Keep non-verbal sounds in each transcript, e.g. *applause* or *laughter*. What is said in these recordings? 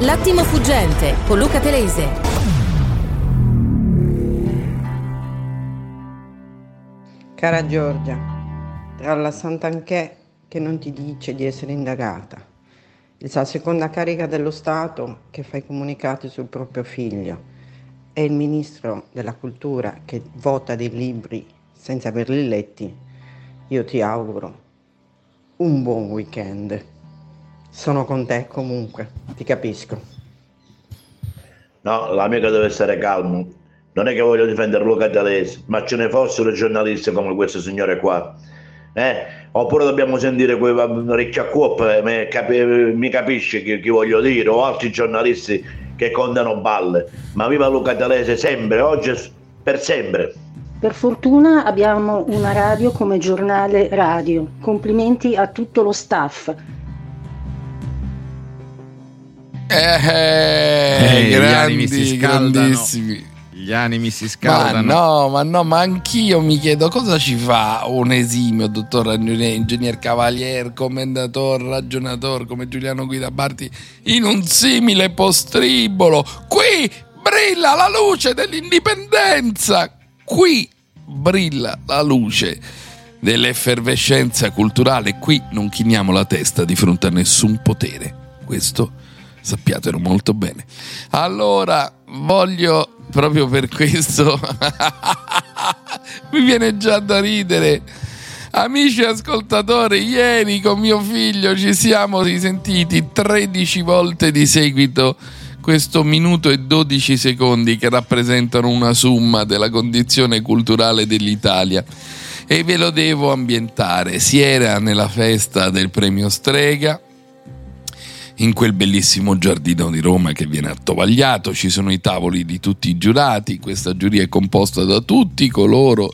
L'attimo fuggente con Luca Telese. Cara Giorgia, tra la Sant'Anché che non ti dice di essere indagata, la seconda carica dello Stato che fa i comunicati sul proprio figlio e il ministro della cultura che vota dei libri senza averli letti, io ti auguro un buon weekend. Sono con te comunque, ti capisco. No, l'amico deve stare calmo. Non è che voglio difendere Luca Talesi, ma ce ne fossero giornalisti come questo signore qua. Eh? Oppure dobbiamo sentire quei ricchi a cuop, mi, capi, mi capisci chi, chi, voglio dire, o altri giornalisti che contano balle. Ma viva Luca Talese sempre, oggi per sempre. Per fortuna abbiamo una radio come giornale radio. Complimenti a tutto lo staff. Eh, eh, grandi, grandissimi. Gli animi si scaldano. Ma no, ma no, ma anch'io mi chiedo cosa ci fa un esimio dottor ingegner cavalier, commendator, ragionator come Giuliano Guidabarti in un simile postribolo. Qui brilla la luce dell'indipendenza. Qui brilla la luce dell'effervescenza culturale. Qui non chiniamo la testa di fronte a nessun potere. Questo sappiatelo molto bene. Allora, voglio proprio per questo *laughs* mi viene già da ridere. Amici ascoltatori, ieri con mio figlio ci siamo risentiti 13 volte di seguito questo minuto e 12 secondi che rappresentano una somma della condizione culturale dell'Italia. E ve lo devo ambientare. Si era nella festa del premio Strega, in quel bellissimo giardino di Roma che viene attovagliato, ci sono i tavoli di tutti i giurati, questa giuria è composta da tutti coloro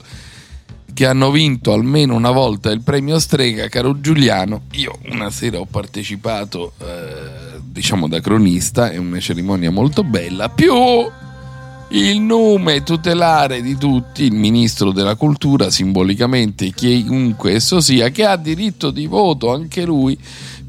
che hanno vinto almeno una volta il premio Strega, caro Giuliano. Io una sera ho partecipato, eh, diciamo da cronista, è una cerimonia molto bella, più il nome tutelare di tutti, il ministro della cultura, simbolicamente chiunque esso sia, che ha diritto di voto anche lui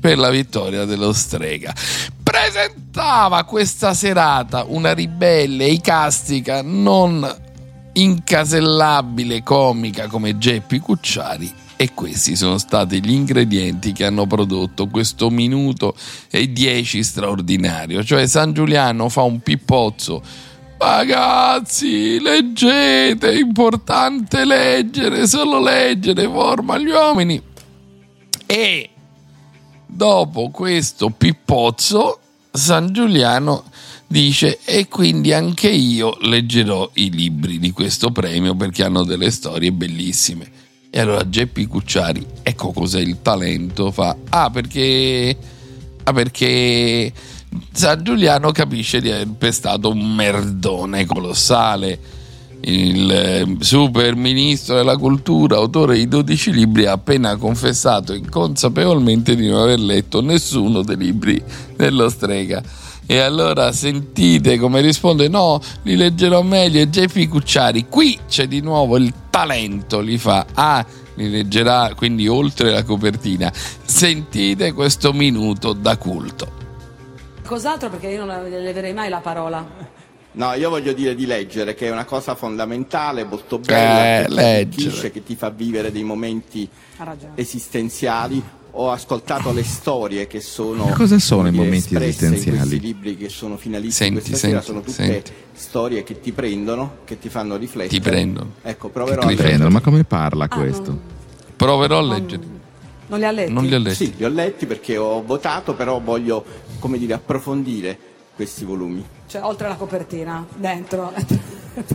per la vittoria dello Strega. Presentava questa serata una ribelle icastica non incasellabile comica come Geppi Cucciari e questi sono stati gli ingredienti che hanno prodotto questo minuto e dieci straordinario. Cioè San Giuliano fa un pippozzo. Ragazzi, leggete, è importante leggere, solo leggere forma gli uomini. E dopo questo pippozzo, San Giuliano dice e quindi anche io leggerò i libri di questo premio perché hanno delle storie bellissime. E allora Geppi Cucciari, ecco cos'è il talento, fa ah perché ah perché San Giuliano capisce di aver pestato un merdone colossale. Il eh, super ministro della cultura, autore di 12 libri, ha appena confessato inconsapevolmente di non aver letto nessuno dei libri dello strega e allora sentite come risponde: No, li leggerò meglio. E Jeffy Cucciari, qui c'è di nuovo il talento, li fa. Ah, li leggerà quindi oltre la copertina. Sentite questo minuto da culto. Cos'altro perché io non le leverei mai la parola. No, io voglio dire di leggere, che è una cosa fondamentale, molto bella, eh, che, ti che ti fa vivere dei momenti esistenziali ho ascoltato le storie che sono Ma cosa sono i momenti esistenziali? questi libri che sono finalisti senti, questa senti, sera sono tutte senti. storie che ti prendono, che ti fanno riflettere. Ti prendono. Ecco, proverò ti a prendono, ma come parla ah, questo? Non... Proverò a leggere. Non li ha letti? Non li ha letti. Sì, li ho letti perché ho votato, però voglio, come dire, approfondire questi volumi. Cioè, oltre la copertina, *laughs* dentro.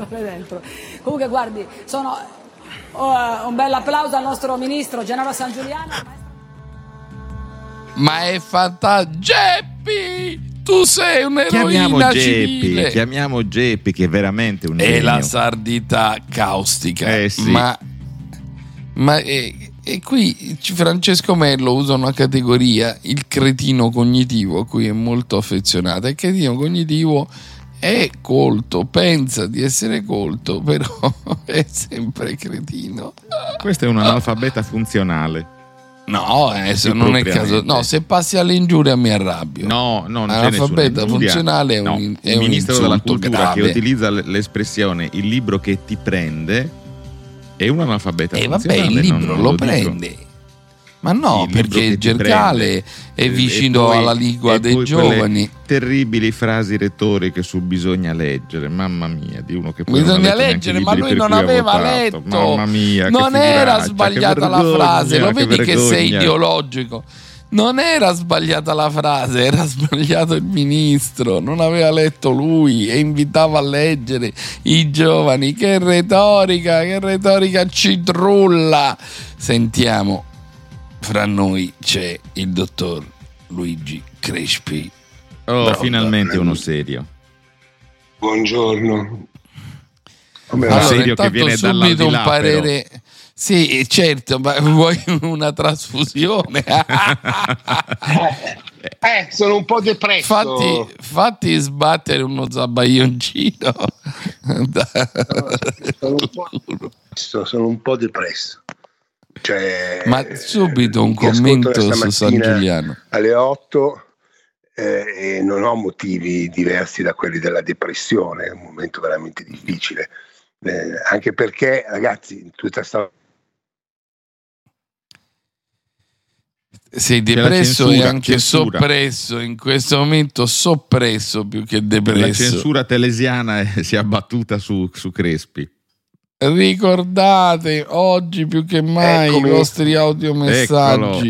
dentro. Comunque, guardi, sono uh, un bel applauso al nostro ministro Gennaro San Giuliano ma è fantastico. Geppi! Tu sei un'eroina chiamiamo Geppi, chiamiamo Geppi che è veramente un È la sardità caustica. Eh sì. Ma, ma e, e qui Francesco Mello usa una categoria, il cretino cognitivo, a cui è molto affezionato. Il cretino cognitivo è colto, pensa di essere colto, *laughs* però è sempre cretino. Questo è un analfabeta funzionale. No, eh, se Più non è caso. No, se passi all'ingiuria mi arrabbio. No, no, non ingiuria. funzionale è un, No, è il un ministro della insulto cultura che grave. utilizza l- l'espressione il libro che ti prende è un analfabeta E vabbè, funzionale, il libro lo dico. prende. Ma no, il perché il prende. è vicino poi- alla lingua e dei giovani. Terribili frasi retoriche su bisogna leggere, mamma mia, di uno che poi Bisogna leggere, ma lui non ha aveva letto. Mamma mia, non era figuraccia, sbagliata la frase. Lo vedi che sei ideologico. Non era sbagliata la frase, era sbagliato il ministro. Non aveva letto lui e invitava a leggere i giovani. Che retorica, che retorica citrulla. Sentiamo, fra noi c'è il dottor Luigi Crespi. Oh, Bravo, finalmente uno serio. Buongiorno. Come Allora, serio che intanto viene subito un parere. Sì, certo, ma vuoi una trasfusione? *laughs* Eh, sono un po' depresso. fatti, fatti sbattere uno zabaglioncino. sono, un po', depresso, sono un po' depresso. Cioè, Ma subito un commento su San Giuliano. Alle 8 eh, e non ho motivi diversi da quelli della depressione, è un momento veramente difficile. Eh, anche perché, ragazzi, in tutta sta Sei la depresso e censura, anche censura. soppresso, in questo momento soppresso più che La depresso. censura telesiana è- si è abbattuta su, su Crespi. Ricordate oggi più che mai Eccomi. i vostri audiomessaggi.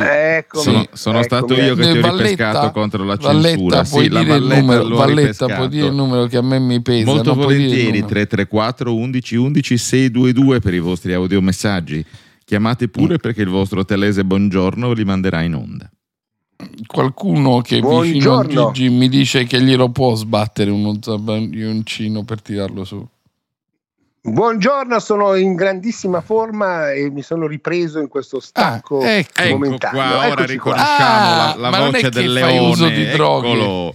Sono, sono stato io che ti ho Valletta- ripescato contro la Valletta, censura. puoi Sì, la dire il Valletta numero, Valletta, puoi dire il numero che a me mi pesa. Molto volentieri numero. 334 11 11 622 per i vostri audiomessaggi. Chiamate Mm. pure perché il vostro Telese Buongiorno li manderà in onda. Qualcuno che vicino a. Gigi mi dice che glielo può sbattere uno zabaglioncino per tirarlo su. Buongiorno, sono in grandissima forma e mi sono ripreso in questo stacco Ah, ecco. Ecco momentaneo. qua, ora Eccoci qua. riconosciamo Ah, la, la ma non è voce che del fai leone. uso di droghe. Eccolo.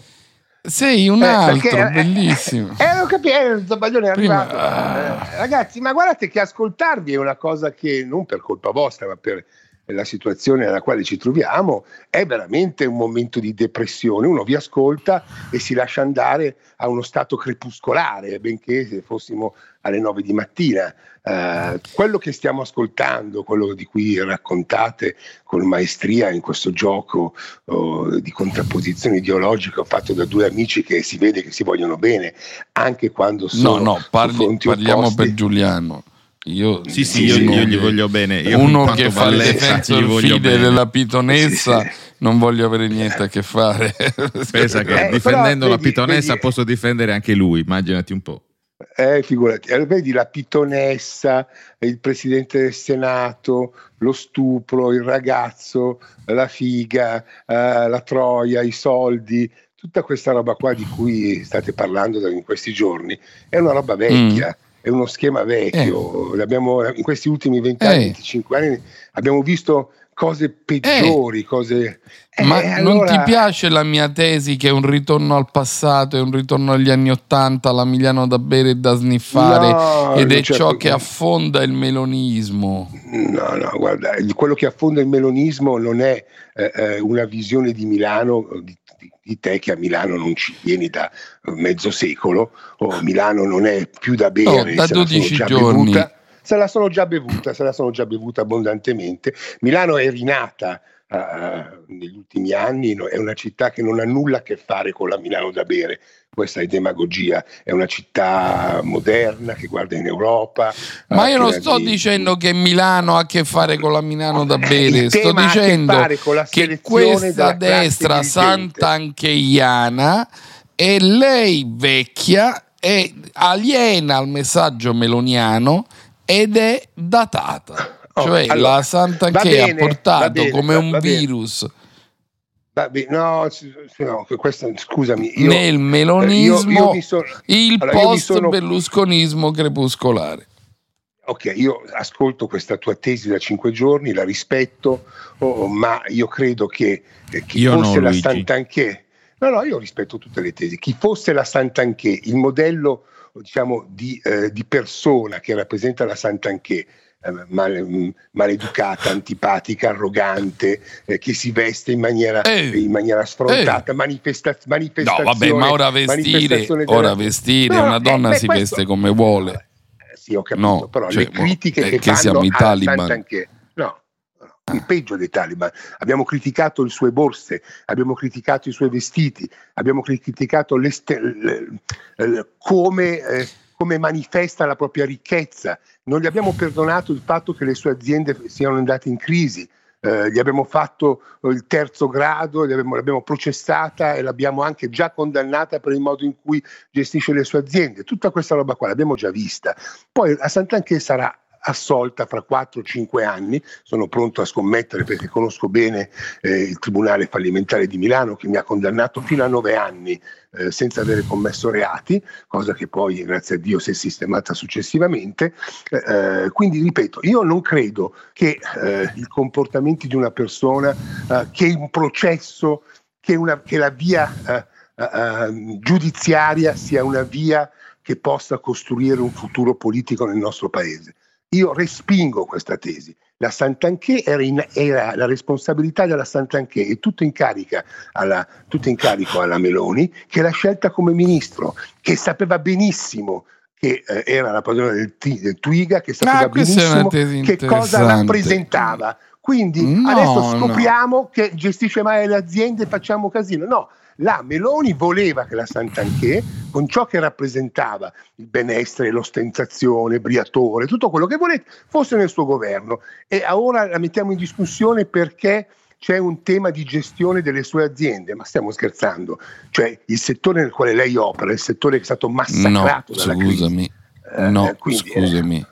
Sei un Eh, altro, perché- bellissimo. *laughs* Eh, ho capito, eh, Zabaglione è Prima- arrivato. ah. Eh, ragazzi, ma guardate che ascoltarvi è una cosa che non per colpa vostra, ma per la situazione nella quale ci troviamo, è veramente un momento di depressione. Uno vi ascolta e si lascia andare a uno stato crepuscolare, benché se fossimo alle 9 di mattina. Eh, quello che stiamo ascoltando, quello di cui raccontate con maestria in questo gioco oh, di contrapposizione ideologica fatto da due amici che si vede che si vogliono bene, anche quando No, sono no, su parli- parliamo opposti. per Giuliano. Io, Sì, sì, io, io gli voglio bene. Io uno che fa il defensor fide della pitonessa, Sì, non voglio avere niente a che fare. *laughs* Pensa che Eh, difendendo però, la vedi- pitonessa vedi- posso difendere anche lui, immaginati un po'. Eh, figurati, Eh, vedi la pitonessa, il presidente del Senato, lo stupro, il ragazzo, la figa, eh, la troia, i soldi, tutta questa roba qua di cui state parlando in questi giorni è una roba vecchia. È uno schema vecchio, L'abbiamo- in questi ultimi 20 anni, Eh. 25 anni abbiamo visto cose peggiori, cose... Eh, Ma non allora- ti piace la mia tesi che è un ritorno al passato, è un ritorno agli anni Ottanta, la Miliano da bere e da sniffare No, ed è non ciò che affonda il melonismo? No, no, guarda, quello che affonda il melonismo non è eh, eh, una visione di Milano, di, di- te che a Milano non ci vieni da mezzo secolo, o Milano non è più da bere, No, da se la sono 12 già giorni. bevuta, se la sono già bevuta, se la sono già bevuta abbondantemente. Milano è rinata eh, negli ultimi anni, no, è una città che non ha nulla a che fare con la Milano da bere. Questa è demagogia, è una città moderna che guarda in Europa. Ma eh, io non piena sto di- dicendo che Milano ha a che fare con la Milano da bere, sto che dicendo che questa destra sant'ancheiana è lei vecchia, è aliena al messaggio meloniano ed è datata. Oh, cioè allora, la Sant'Anchea va bene, ha portato bene, come va- un virus no, no, questa, scusami. Io, nel eh, melonismo io- io sono- il allora, io mi post sono- berlusconismo crepuscolare. Ok, io ascolto questa tua tesi da cinque giorni, la rispetto, oh, ma io credo che eh, chi Io no, fosse la Luigi. Sant'Anché, no, no, io rispetto tutte le tesi, chi fosse la Sant'Anché, il modello diciamo di, eh, di persona che rappresenta la Sant'Anché, eh, male, mm, maleducata, antipatica, arrogante, eh, che si veste in maniera, in maniera sfrontata, manifesta- No, manifestazione. vabbè, ma ora vestire, ora vestire, No, una eh, donna beh, si questo- veste come vuole. Eh, Sì, ho capito, No, però cioè, le critiche eh, che, che fanno siamo i Taliban. Sant'Anché, no, no, il peggio dei Taliban. Abbiamo criticato le sue borse, abbiamo criticato i suoi vestiti, abbiamo criticato come, eh, come manifesta la propria ricchezza. Non gli abbiamo perdonato il fatto che le sue aziende siano andate in crisi. Eh, gli abbiamo fatto eh, il terzo grado, l'abbiamo, l'abbiamo processata e l'abbiamo anche già condannata per il modo in cui gestisce le sue aziende. Tutta questa roba qua l'abbiamo già vista. Poi a Sant'Anché sarà assolta fra 4-5 anni, sono pronto a scommettere perché conosco bene eh, il Tribunale fallimentare di Milano che mi ha condannato fino a 9 anni eh, senza avere commesso reati, cosa che poi grazie a Dio si è sistemata successivamente. Eh, quindi ripeto, io non credo che eh, i comportamenti di una persona, eh, che un processo, che, una, che la via eh, eh, giudiziaria sia una via che possa costruire un futuro politico nel nostro paese. Io respingo questa tesi. La Sant'Anché era, in- era la responsabilità della Sant'Anché e tutto in, carica alla, tutto in carico alla Meloni, che l'ha scelta come ministro, che sapeva benissimo che eh, era la padrona del, del Twiga, che sapeva Ah, benissimo che cosa rappresentava. Quindi No, adesso no. scopriamo che gestisce male le aziende e facciamo casino. No, la Meloni voleva che la Sant'Anché, con ciò che rappresentava il benessere, l'ostentazione, Briatore, tutto quello che volete, fosse nel suo governo. E ora la mettiamo in discussione perché c'è un tema di gestione delle sue aziende. Ma stiamo scherzando? Cioè il settore nel quale lei opera, il settore che è stato No, massacrato dalla crisi. scusami. Eh, No, eh, quindi, eh, scusami.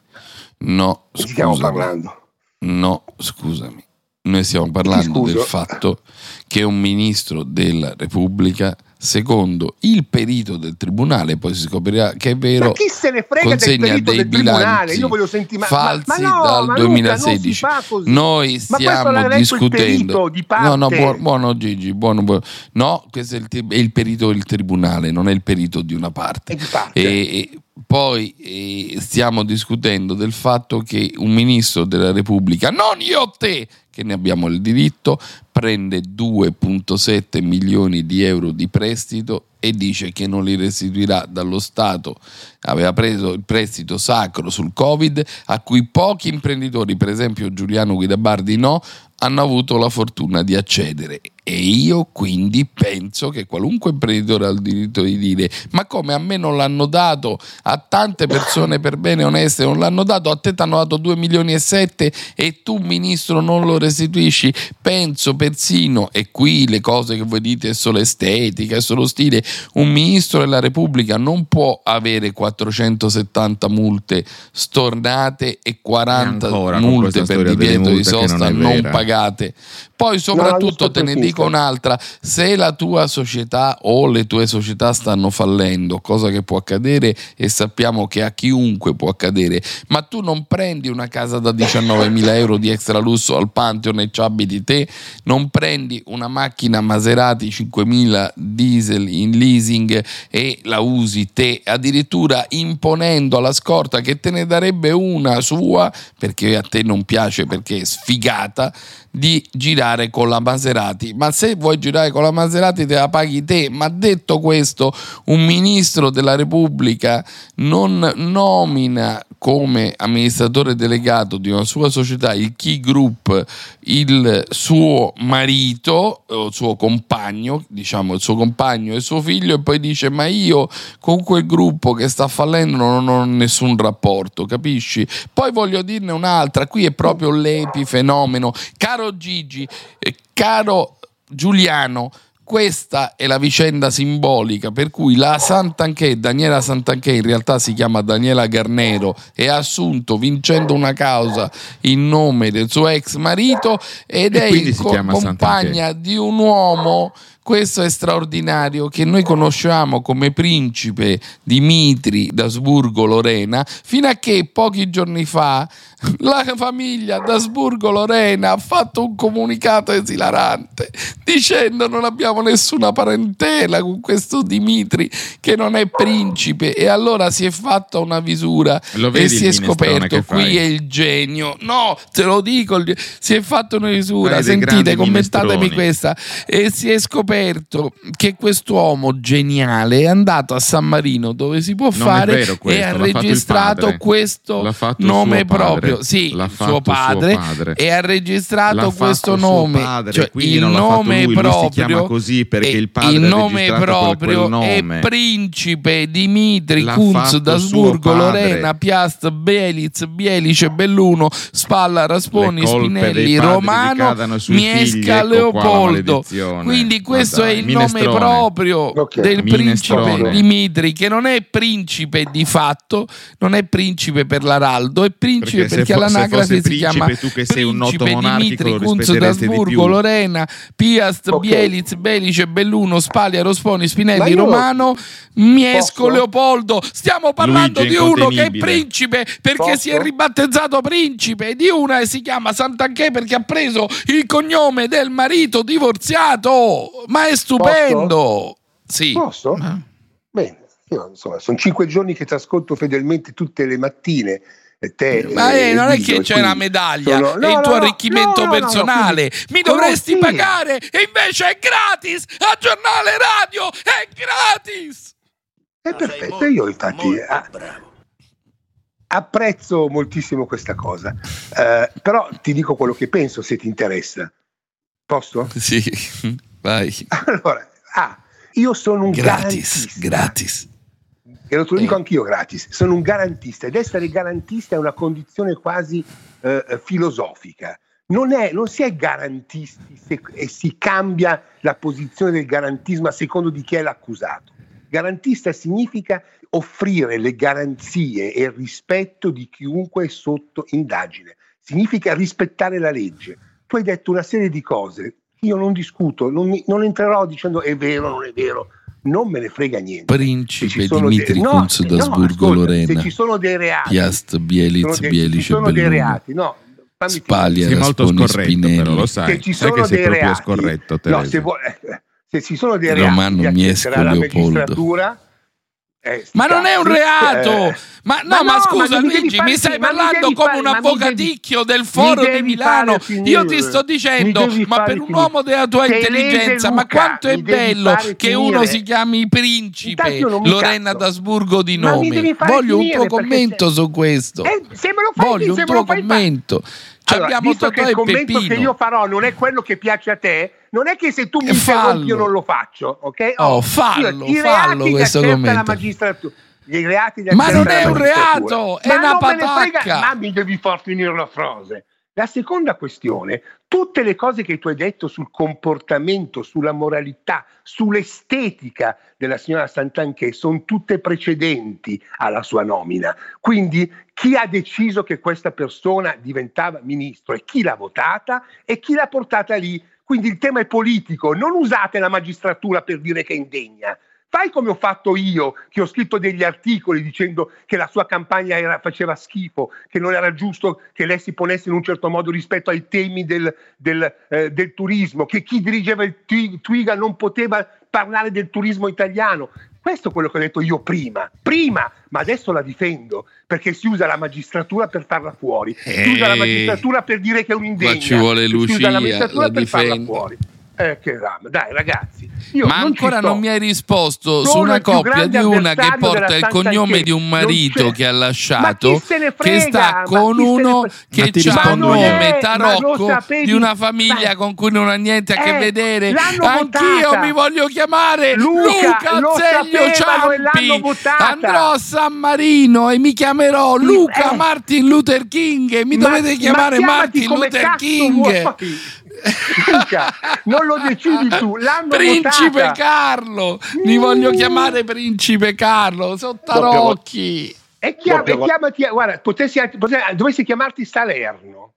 No, di chi stiamo scusami. parlando? No, scusami. Noi stiamo parlando del fatto che un ministro della Repubblica, secondo il perito del tribunale, poi si scoprirà che è vero, Ma chi se ne frega del perito dei del tribunale? Io voglio sentire ma- falsi ma- ma no, dal ma Luca, non si 2016. fa così. Noi stiamo discutendo. di parte. No, no, buono, buono Gigi, buono, buono. No, questo è il, è il perito del tribunale, non è il perito di una parte. Di parte. E, e poi eh, stiamo discutendo del fatto che un ministro della Repubblica, non io te, che ne abbiamo il diritto, prende 2,7 milioni di euro di prestito e dice che non li restituirà dallo Stato. Aveva preso il prestito sacro sul Covid, a cui pochi imprenditori, per esempio Giuliano Guidabardi, no, hanno avuto la fortuna di accedere. E io quindi penso che qualunque imprenditore ha il diritto di dire: Ma come a me non l'hanno dato, a tante persone per bene oneste non l'hanno dato, a te ti hanno dato 2 milioni e 7 e tu, ministro, non lo restituisci. Penso persino, e qui le cose che voi dite è solo estetica, è solo stile. Un ministro della Repubblica non può avere 470 multe stornate e 40 ancora multe per divieto di non sosta non vera. pagate. Poi soprattutto te ne dico un'altra, se la tua società o le tue società stanno fallendo, cosa che può accadere e sappiamo che a chiunque può accadere, ma tu non prendi una casa da 19.000 euro di extra lusso al Pantheon e ci abiti te, non prendi una macchina Maserati 5.000 diesel in leasing e la usi te, addirittura imponendo alla scorta che te ne darebbe una sua, perché a te non piace perché è sfigata, di girare con la Maserati. Ma se vuoi girare con la Maserati te la paghi te. Ma detto questo, un ministro della Repubblica non nomina come amministratore delegato di una sua società, il Key Group, il suo marito il suo compagno, diciamo il suo compagno e suo figlio, e poi dice: Ma io con quel gruppo che sta fallendo non ho nessun rapporto, capisci? Poi voglio dirne un'altra, qui è proprio l'epifenomeno. Caro Gigi, eh, caro Giuliano, questa è la vicenda simbolica per cui la Santanché, Daniela Santanché in realtà si chiama Daniela Garnero e ha assunto vincendo una causa in nome del suo ex marito ed E è in co- compagna di un uomo. Questo è straordinario che noi conosciamo come principe Dimitri d'Asburgo Lorena, fino a che pochi giorni fa la famiglia d'Asburgo Lorena ha fatto un comunicato esilarante dicendo non abbiamo nessuna parentela con questo Dimitri che non è principe. E allora si è fatta una visura Lo e si è scoperto qui è il genio. No te lo dico si è fatta una visura. Sentite commentatemi minestroni. questa. E si è scoperto che quest'uomo geniale è andato a San Marino dove si può Non fare questo, e ha registrato questo nome padre. Proprio sì L'ha il fatto suo il suo padre, padre. e ha registrato L'ha fatto questo suo nome padre, cioè quindi il non l'ha fatto nome lui, lui si proprio chiama così perché il padre il nome registrato quel- proprio quel nome. è principe Dimitri L'ha Kunz d'Asburgo padre. Lorena Piast Bielic Bielice Belluno Spalla Rasponi Spinelli Romano sui figli, Miesca ecco qua Leopoldo maledizione. quindi questo dai, è il nome minestrone. proprio Ok. del Minestrone. principe Dimitri che non è principe di fatto non è principe per l'araldo è principe Perché perché all'anagrafe si chiama tu che sei un noto principe monarchico, Dimitri Kunz d'Asburgo. Lorena Piast Ok. Bielic Belice Belluno Spalia Rosponi Spinelli Romano Miesco Posso? Leopoldo stiamo parlando Luigi di uno che è principe perché Posso? si è ribattezzato principe di una e si chiama Sant'Anché perché ha preso il cognome del marito divorziato ma è stupendo sì Posso? Ma- Bene, io, insomma, sono cinque giorni che ti ascolto fedelmente tutte le mattine. E Te, Ma e eh, non è che c'è la medaglia sono- no, il no, tuo no, arricchimento no, no, no, personale. quindi- Mi dovresti sì? pagare e invece è gratis. A giornale radio è gratis. È perfetto, io infatti ah, apprezzo moltissimo questa cosa, Eh, però ti dico quello che penso se ti interessa. Posso? Sì, *laughs* vai. Allora, ah, io sono un Gratis, garantista. gratis. E lo te lo dico Eh. anch'io gratis, sono un garantista ed essere garantista è una condizione quasi eh, eh, filosofica. Non, è, non si è garantisti se- e si cambia la posizione del garantismo a secondo di chi è l'accusato. Garantista significa offrire le garanzie e il rispetto di chiunque è sotto indagine, significa rispettare la legge. Tu hai detto una serie di cose, io non discuto, non, mi- non entrerò dicendo è vero, non è vero, non me ne frega niente. Principe Dimitri dei- no, Kunz no, d'Asburgo ascolta, Lorena. Se ci sono dei reati, Piast, dei- ci Bielice, sono dei Belluno. reati, no, Spalia, Sei molto scorretto, Spinelli. però lo sai. se ci sai sono che sei dei proprio reati, scorretto, no, se, vuoi- eh, se ci sono dei Romano reati, li Miesco la Leopoldo. magistratura. Eh, Ma non è un reato! eh, ma no, ma ma, no, scusa ma mi devi Luigi, mi stai ma mi parlando devi come fare- un ma mi avvocaticchio del mi foro di Milano. fare. Io ti sto Mi dicendo, ma per un finire. uomo della tua Sei intelligenza, ma quanto è mi bello che finire. uno si chiami principe mi Lorena d'Asburgo di Ma mi nome. Voglio un tuo commento se- su questo. Eh, se me lo fai, Voglio un tuo commento. Ci Allora, abbiamo visto che il commento che Peppino. io farò non è quello che piace a te, non è che se tu mi Eh, interrompi io non lo faccio, ok? Oh, fallo, io- fallo questo accerta la commento. magistratura. I reati li Ma non è un reato, è Ma una frega- patacca. Ma mi devi far finire la frase. La seconda questione, tutte le cose che tu hai detto sul comportamento, sulla moralità, sull'estetica della signora Santanché sono tutte precedenti alla sua nomina. Quindi chi ha deciso che questa persona diventava ministro e chi l'ha votata e chi l'ha portata lì. Quindi il tema è politico, non usate la magistratura per dire che è indegna. Fai come ho fatto io, che ho scritto degli articoli dicendo che la sua campagna era- faceva schifo, che non era giusto che lei si ponesse in un certo modo rispetto ai temi del, del, eh, del turismo, che chi dirigeva il Twi- Twiga non poteva parlare del turismo italiano. Questo è quello che ho detto io prima, prima, ma adesso la difendo perché si usa la magistratura per farla fuori, si usa la magistratura per dire che è ci vuole si usa la magistratura la per farla fuori. Eh, che rama. Dai ragazzi, io Ma non ancora non mi hai risposto su Sono una il più coppia di una che porta il cognome di un marito che ha lasciato, che sta con uno che ha un nome tarocco sapevi? di una famiglia Ma- con cui non ha niente a che Eh, vedere. Anch'io votata. mi voglio chiamare Luca, Luca, Zeglio Ciampi. Andrò a San Marino e mi chiamerò Luca eh. Martin Luther King. e Mi Ma- dovete ma chiamare Martin Luther King. Non lo decidi tu, l'hanno Principe votata. Carlo, mi Mm. voglio chiamare Principe Carlo, sono tarocchi. E, chiam- e chiamati, guarda, potessi, potessi- dovessi chiamarti Salerno.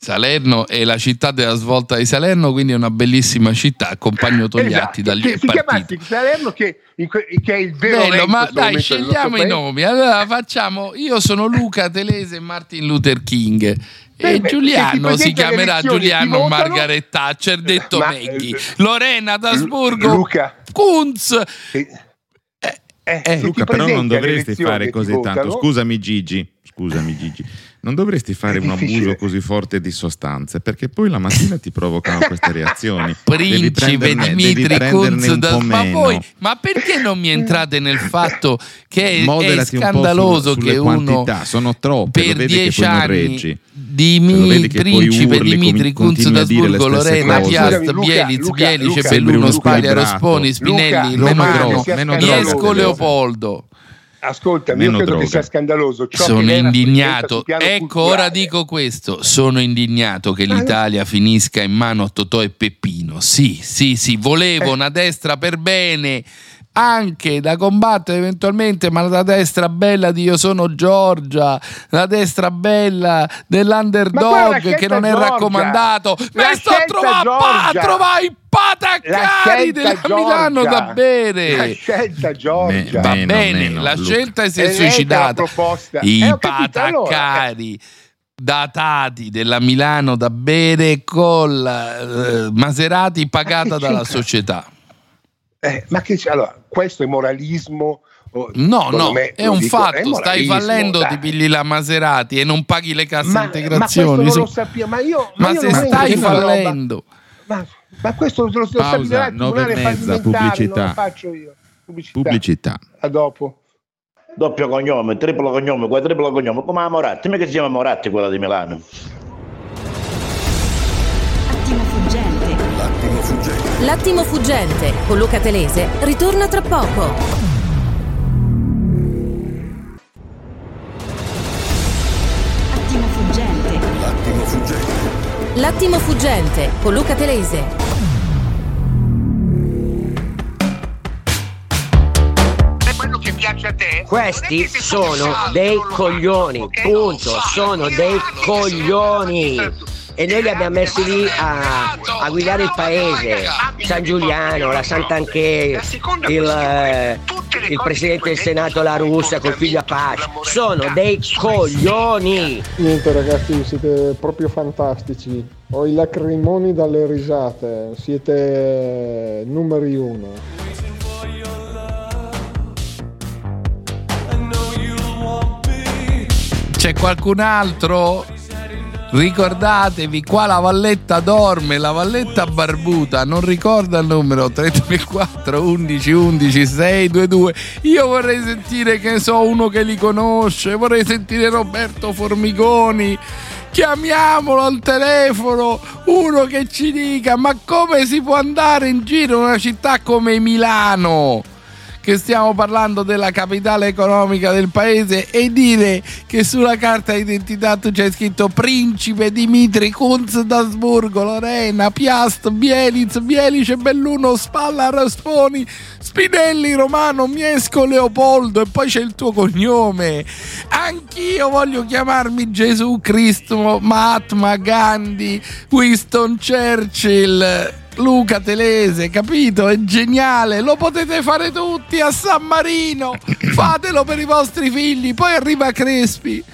Salerno è la città della svolta di Salerno, quindi è una bellissima città. Accompagno Togliatti Esatto, dal che si chiamasse Salerno che, che è il vero Bello, ma dai, scegliamo i paese. nomi. Allora facciamo. Io sono Luca Telese e Martin Luther King. E Eh beh, Giuliano si chiamerà Giuliano votano- Margaret Thatcher, detto Ma, Meghi. eh, Lorena d'Asburgo, Luca, Kunz. eh, eh, ti Luca, però non dovresti fare così tanto. votano- Scusami, Gigi. Scusami, Gigi. Non dovresti fare un abuso così forte di sostanze, perché poi la mattina ti provocano queste reazioni. Principe Dimitri Kunz ma voi ma perché non mi entrate nel fatto che è, è Moderati un scandaloso su- che uno quantità, sono troppe, lo per dieci poi non anni reggi. Dimi, Cioè, lo vedi che poi principe urli, Dimitri Kunz d'Asburgo, Lorena. Piast, Luca, Bielice, Belluno, Spaglia. Rosponi, Spinelli, Luca, meno Miesco. Leopoldo. Ascoltami, Meno io credo droga. che sia scandaloso. Ciò Sono indignato. Ecco, culturale. ora dico questo. Sono indignato che l'Italia finisca in mano a Totò e Peppino. Sì, sì, sì, volevo una destra per bene. Anche da combattere eventualmente, ma la destra bella di Io sono Giorgia, la destra bella Ma dell'underdog che non è scelta raccomandato. Me sto a trovare Giorgia. a trovare i La pataccari scelta della Giorgia. Milano da La bere. scelta Giorgia. Me- Va Meno, bene, meno, la Luca. scelta è si è l'ha suicidata. proposta. I Eh, pataccari datati della Milano da bere con la, eh, Maserati pagata Ma che dalla società. Eh, ma che c'è? Allora, questo è moralismo. No, no, me, è un dico, fatto. è Stai fallendo, dai. ti pigli la Maserati e non paghi le casse Ma, ma integrazioni. questo non su- lo sappiamo. Ma, io, Ma io se stai questa roba. fallendo, Ma, ma questo lo, lo Pausa, stabilirà il nove tribunale e mezza, fallimentare, pubblicità. non lo faccio io. Pubblicità. Pubblicità. A dopo. Doppio cognome, triplo cognome, quadruplo cognome, come la Moratti. Mica si chiama Moratti quella di Milano. Attimo fuggente. L'attimo fuggente con Luca Telese ritorna tra poco. L'attimo fuggente con Luca Telese. Questi sono dei coglioni, punto, sono dei coglioni. E noi li abbiamo messi lì a, a guidare il paese. San Giuliano, la Sant'Anché, il, eh, il presidente del Senato La Russia col figlio Apache. Sono dei coglioni. Niente ragazzi, siete proprio fantastici. Ho i lacrimoni dalle risate, siete numeri uno. c'è qualcun altro? Ricordatevi, qua la valletta dorme, la valletta barbuta, non ricorda il numero 334 11 11 622. Io vorrei sentire che so uno che li conosce, vorrei sentire Roberto Formigoni. Chiamiamolo al telefono, uno che ci dica ma come si può andare in giro in una città come Milano? Che stiamo parlando della capitale economica del paese e dire che sulla carta d'identità tu c'hai scritto Principe Dimitri Kunz d'Asburgo, Lorena, Piast, Bieliz, Bielice, Belluno, Spalla, Rasponi, Spinelli, Romano, Miesco, Leopoldo e poi c'è il tuo cognome. Anch'io voglio chiamarmi Gesù Cristo, Mahatma Gandhi, Winston Churchill. Luca Telese, capito? È geniale, lo potete fare tutti a San Marino, *coughs* fatelo per i vostri figli, poi arriva Crespi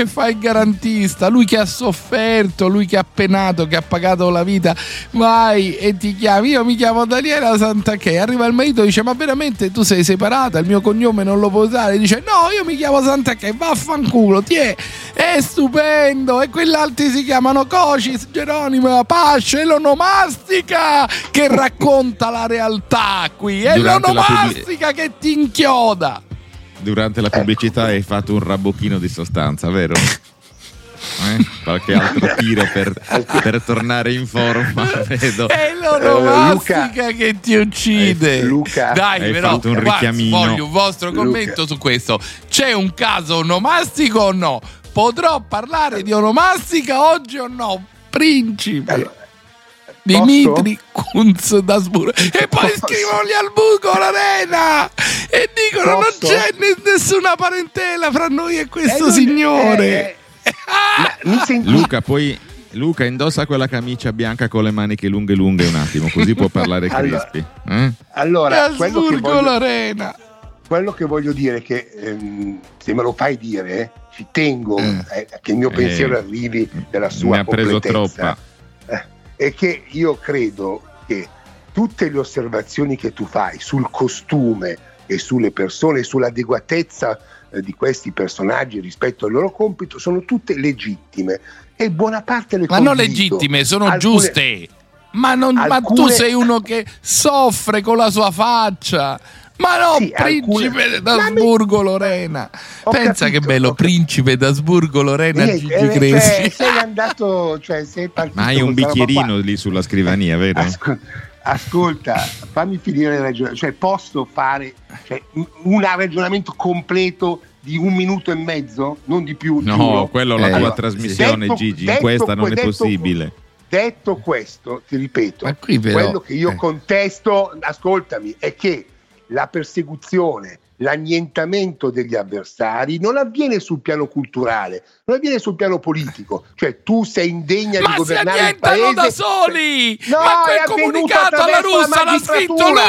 e fa il garantista, lui che ha sofferto, lui che ha penato, che ha pagato la vita, vai e ti chiami, io mi chiamo Daniela Santacché, arriva il marito e dice ma veramente tu sei separata, il mio cognome non lo puoi usare, dice no io mi chiamo Santacché, vaffanculo, ti è, è stupendo. E quell'altri si chiamano Cocis, Geronimo, Apache, e l'onomastica che racconta la realtà qui, è Durante l'onomastica che ti inchioda. Durante la pubblicità hai fatto un rabocchino di sostanza, vero? *laughs* Eh? Qualche altro tiro per, per tornare in forma, *laughs* vedo. È Eh, l'onomastica che ti uccide. Eh, Luca, Dai, hai però, fatto un guarda, richiamino. voglio un vostro Luca. commento su questo. C'è un caso onomastico o no? Potrò parlare di onomastica oggi o no? Principe. Dimitri Kunz da Sbur e poi Posso? scrivono gli al buco l'arena e dicono Posso? non c'è ne- nessuna parentela fra noi e questo Eh, signore eh, eh, mi *laughs* Luca, puoi, Luca indossa quella camicia bianca con le maniche lunghe lunghe un attimo, così può parlare Allora- Crispi. Eh? Allora, quello che, Asburgo voglio, Lorena. quello che voglio dire è che ehm, se me lo fai dire, eh, ci tengo eh, che il mio Eh, pensiero arrivi nella sua Ne ha preso completezza. troppa. È che io credo che tutte le osservazioni che tu fai sul costume e sulle persone, sull'adeguatezza eh, di questi personaggi rispetto al loro compito sono tutte legittime e buona parte le Ma non legittime, sono Alcune- giuste. Ma, non- ma tu alcune- sei uno che soffre con la sua faccia. Ma no, Sì, alcune- principe d'Asburgo Lorena. Ho Pensa capito, che bello, ho principe d'Asburgo Lorena Niente, Gigi eh, cioè, sei andato, cioè sei partito Ma hai un bicchierino lì sulla scrivania, vero? Ascol- ascolta, fammi finire il ragionamento. Cioè, posso fare cioè, un ragionamento completo di un minuto e mezzo, non di più. No, giuro? quello è la tua Allora, trasmissione, detto- Gigi. In detto questa non que- è detto- possibile. Detto questo, ti ripeto, però- quello che io eh. contesto, ascoltami, è che la persecuzione, l'annientamento degli avversari non avviene sul piano culturale, non avviene sul piano politico. Cioè tu sei indegna Ma di si governare il paese. da soli! No, Ma quel comunicato alla russa l'ha scritto lui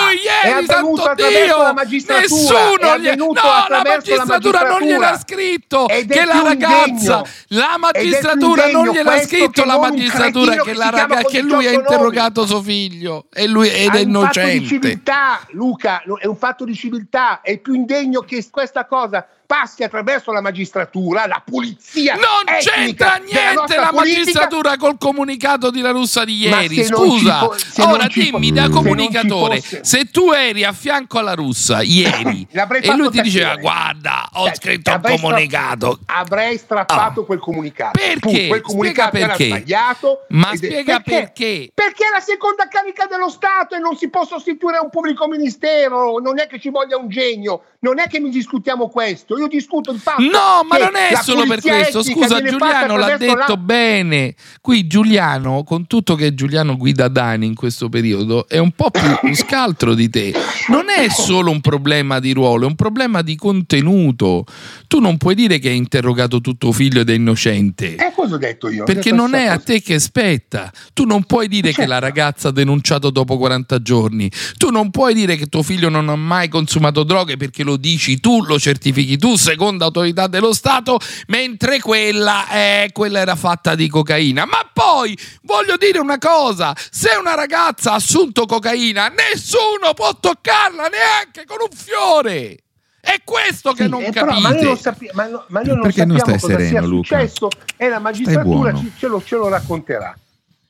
È ieri, santo Dio! la. Nessuno È gli... No, la magistratura non gliel'ha scritto Ed che la ragazza... La magistratura non gliel'ha scritto la magistratura che, la si raga- che lui ha 18 interrogato suo figlio e lui ed è È un fatto di innocente. civiltà, Luca, è un fatto di civiltà. È più indegno che questa cosa passi attraverso la magistratura, la polizia. Non c'entra niente la politica. magistratura col comunicato di La Russa di ieri. se Scusa, se non ora dimmi se da comunicatore fosse- se tu eri a fianco alla Russa ieri *coughs* e lui ti diceva tacere. guarda ho Cioè, scritto un avrei stra- comunicato Avrei strappato quel comunicato. Perché? Punto. Quel comunicato Spiega era perché. sbagliato. Ma spiega perché. Perché è la seconda carica dello Stato e non si può sostituire a un pubblico ministero. Non è che ci voglia un genio, non è che mi discutiamo questo. Io discuto il fatto. No, ma non è solo per questo. Scusa, Giuliano l'ha detto la- bene. Qui Giuliano, con tutto che Giuliano guida Dani in questo periodo, è un po' più scaltro di te. Non è solo un problema di ruolo, è un problema di contenuto. Tu non puoi dire che hai interrogato tuo figlio ed è innocente. Eh, cosa ho detto io? Perché detto non è a te che spetta. Tu non puoi dire che la ragazza ha denunciato dopo 40 giorni. Tu non puoi dire che tuo figlio non ha mai consumato droghe perché lo dici tu, lo certifichi tu, secondo autorità dello Stato, mentre quella, eh, quella era fatta di cocaina. Ma poi voglio dire una cosa: se una ragazza ha assunto cocaina, nessuno può toccarla neanche con un fiore. È questo che Sì, non eh, però, capite. ma noi non, sappi- ma no- ma noi non Perché non sappiamo stai cosa sereno, sia Luca? successo e la magistratura ci- ce, lo, ce lo racconterà.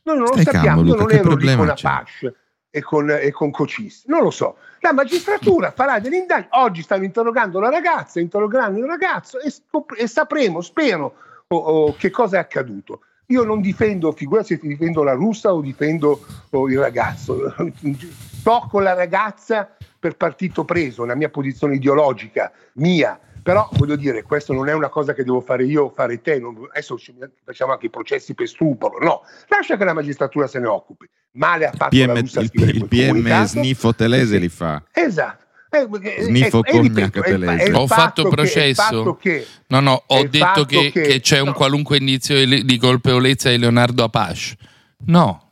Noi non Stai lo sappiamo, calmo, io Luca, non che ero lì con? PASH e con, e con Cocis, non lo so. La magistratura farà delle indagini, oggi stanno interrogando la ragazza, interrogeranno il ragazzo e, scop- e sapremo, spero, o- o che cosa è accaduto. Io non difendo, figurati se difendo la russa o difendo o il ragazzo. Tocco la ragazza per partito preso, una mia posizione ideologica, mia. Però voglio dire, questo non è una cosa che devo fare io o fare te. non- adesso ci- facciamo anche i processi per stupro. No, lascia che la magistratura se ne occupi. Male ha fatto la PM, russa a il, il PM sniffo telese li fa. Esatto. Eh, eh, Sniffo ecco, e ripeto, cognac telese. Ho fatto che- processo. fatto che- No, no, ho detto che, che- che c'è un no. qualunque indizio di colpevolezza di Leonardo Apache. No.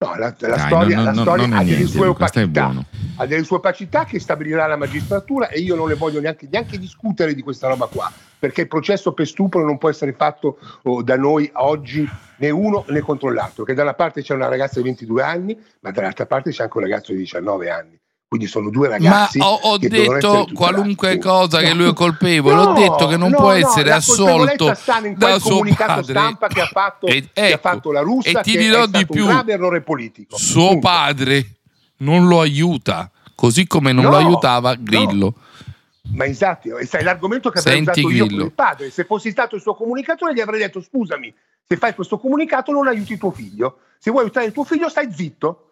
No, la, la Dai, storia, non- la non- storia non è ha delle niente, sue opacità, buono. Ha delle sue opacità che stabilirà la magistratura e io non le voglio neanche, neanche discutere di questa roba qua, perché il processo per stupro non può essere fatto oh, da noi oggi né uno né contro l'altro, che da una parte c'è una ragazza di 22 anni, ma dall'altra parte c'è anche un ragazzo di 19 anni. Quindi sono due Ma ragazzi. ho, ho essere detto qualunque cosa che lui è colpevole, ho No, detto che non no, può no, essere assolto sta in da suo comunicato padre. stampa che ha fatto, E- che ha ecco, fatto la russa, e ti dirò è di più. un grave errore politico. Suo Punto. padre non lo aiuta, così come non No, lo aiutava Grillo. Ma esatto, sai, l'argomento che avrei Senti, usato io Grillo. con il padre, se fossi stato il suo comunicatore gli avrei detto scusami, se fai questo comunicato non aiuti tuo figlio, se vuoi aiutare il tuo figlio stai zitto.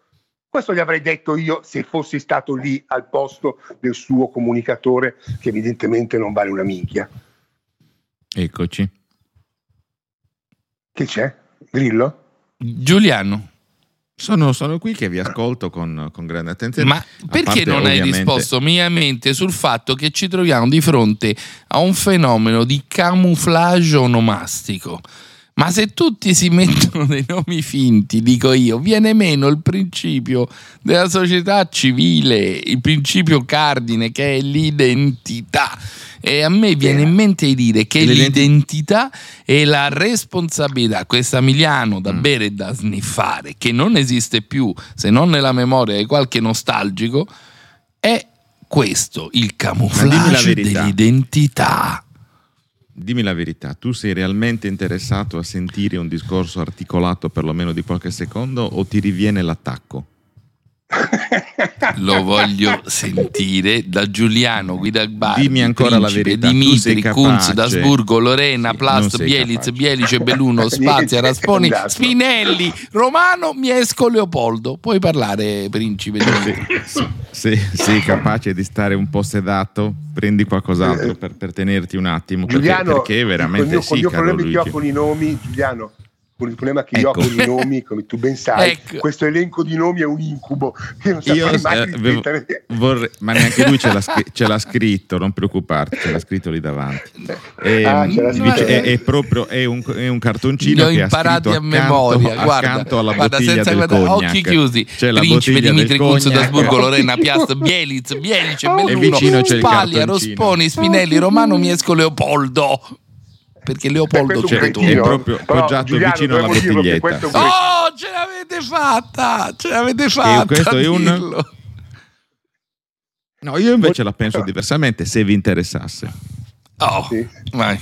Questo gli avrei detto io se fossi stato lì al posto del suo comunicatore che evidentemente non vale una minchia. Eccoci. Che c'è? Grillo? Giuliano, Sono, sono qui che vi ascolto con, con grande attenzione. ma perché parte, non hai ovviamente, risposto minimamente sul fatto che ci troviamo di fronte a un fenomeno di camouflage onomastico? Ma se tutti si *laughs* mettono dei nomi finti, dico io, viene meno il principio della società civile, il principio cardine che è l'identità. E a me viene in mente di dire che l'identità e la responsabilità, questo Emiliano da bere e da sniffare, che non esiste più se non nella memoria di qualche nostalgico, è questo il camouflage dell'identità. Dimmi la verità, tu sei realmente interessato a sentire un discorso articolato perlomeno di qualche secondo o ti riviene l'attacco? Lo voglio sentire da Giuliano Guidabardi, Dimmi ancora la Principe, verità, tu sei Dimitri, capace. Kunz, D'Asburgo, Lorena, Sì, Plast, capace. Bielice, Belluno, *laughs* Spazia, Rasponi, Esatto. Spinelli, Romano, Miesco, Leopoldo. Puoi parlare, Principe Dimitri. Se sei capace di stare un po' sedato, prendi qualcos'altro per, per tenerti un attimo. Perché, Giuliano, perché veramente con il mio, sì, con il mio caro problema che ho con i nomi, Giuliano, il problema che io Ecco. ho con i nomi, come tu ben sai, Ecco. questo elenco di nomi è un incubo. Io non Io mai eh, vorrei- ma neanche lui ce l'ha, scri- ce l'ha scritto, non preoccuparti, ce l'ha scritto lì davanti. E, Ah, ce l'ha dice- è, è proprio è un, è un cartoncino Li ho che ha imparati scritto a accanto, memoria. Guarda, accanto alla guarda bottiglia senza del cognac. occhi chiusi. C'è la Principe Dimitri cognac. D'Asburgo, Lorena, Piast, Bieliz, Bielice, Belluno, c'è il Spaglia. Rosponi, Spinelli, Romano, Miesco, Leopoldo. Perché Leopoldo Questo è un c'è. È proprio Però, poggiato Giuliano, vicino alla bottiglietta. questo Oh, ce l'avete fatta! Ce l'avete fatta! questo a è un-. No, io invece la penso diversamente se vi interessasse. Oh, Sì. vai.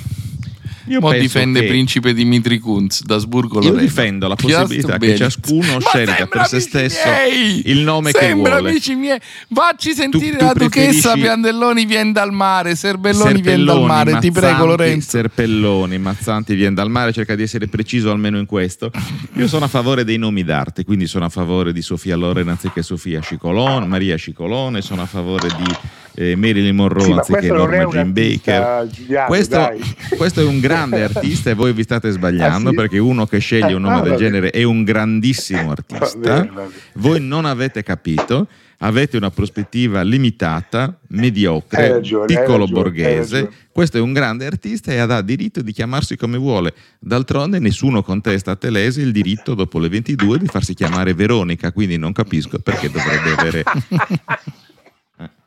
Io Mo penso difende che- Principe Dimitri Kunz, D'Asburgo, Io Lorena. difendo la possibilità che ciascuno scelga sembra per se stesso miei! il nome che Sembra vuole. amici miei. Facci sentire tu la duchessa preferisci- Piandelloni viene dal mare, Serbelloni viene dal mare, ti prego Mazzanti, Lorenzo. Serpelloni, Mazzanti viene dal mare, cerca di essere preciso almeno in questo. Io sono a favore dei nomi d'arte, quindi sono a favore di Sofia Loren anziché Sofia Scicolone, Maria Scicolone, sono a favore di eh, Marilyn Monroe Sì, anziché Norma Jean Baker. Giuliano, Questo, *laughs* questo è un grande *laughs* artista e voi vi state sbagliando Ah, sì? perché uno che sceglie un nome Ah, del genere è un grandissimo *laughs* artista. bene, va bene. Voi non avete capito, avete una prospettiva limitata, mediocre, ragione, piccolo ragione, borghese. Questo è un grande artista e ha diritto di chiamarsi come vuole. D'altronde nessuno contesta a Telese il diritto dopo le 22 di farsi chiamare Veronica, quindi non capisco perché dovrebbe avere...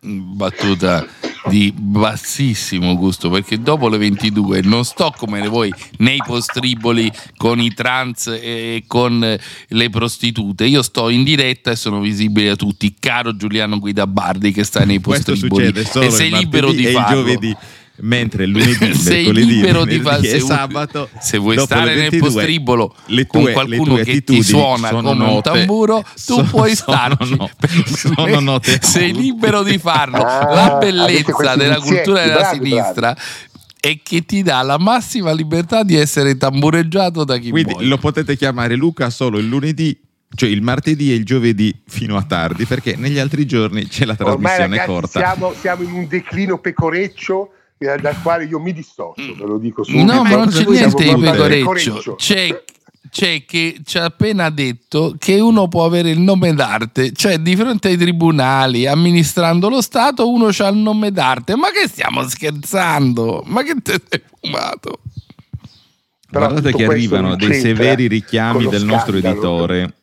Battuta di bassissimo gusto perché dopo le 22 non sto come voi nei postriboli con i trans e con le prostitute. Io sto in diretta e sono visibile a tutti. Caro Giuliano Guidabardi che sta nei postriboli e sei libero di farlo mentre lunedì, *laughs* sei mercoledì, venerdì e *laughs* sabato se vuoi stare le nel 22, postribolo le con tue- qualcuno le tue che ti suona sono come un note, tamburo tu sono- puoi sono starci. *laughs* sono me note sei libero di farlo. Ah, la bellezza della cultura della bravi, sinistra è che ti dà la massima libertà di essere tambureggiato da chi Quindi vuoi lo potete chiamare Luca solo il lunedì, cioè il martedì e il giovedì fino a tardi, perché negli altri giorni c'è la Ormai trasmissione ragazzi corta. siamo, siamo in un declino pecoreccio dal quale io mi dissocio, ve lo dico subito. No, ma non c'è niente di pecoreccio. C'è, c'è che ci ha appena detto che uno può avere il nome d'arte, cioè di fronte ai tribunali, amministrando lo Stato, uno ha il nome d'arte. Ma che stiamo scherzando? Ma che te sei fumato? Però Guardate che arrivano dei severi richiami del nostro scandalo. editore.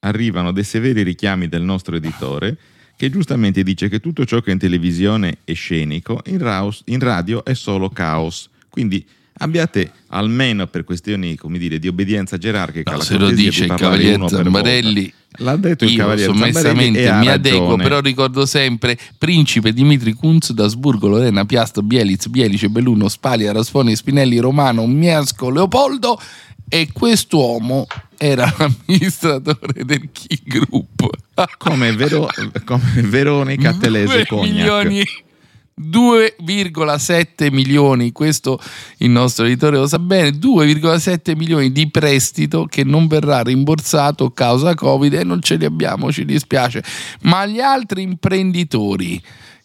Arrivano dei severi richiami del nostro editore che giustamente dice che tutto ciò che in televisione è scenico, in, raus- in radio è solo caos. Quindi abbiate almeno per questioni come dire, di obbedienza gerarchica No, la se lo dice di il Cavaliere Zambarelli. L'ha detto il Cavaliere sommessamente mi adeguo, però ricordo sempre Principe Dimitri Kunz, D'Asburgo, Lorena, Piast, Bieliz, Bielice, Belluno, Spalia, Rasfoni, Spinelli, Romano, Miasco, Leopoldo e quest'uomo era l'amministratore del Key Group. come, Vero- come Veronica Telese Cognac. milioni 2,7 milioni, questo il nostro editore lo sa bene, 2,7 milioni di prestito che non verrà rimborsato causa Covid e non ce li abbiamo, ci dispiace. Ma gli altri imprenditori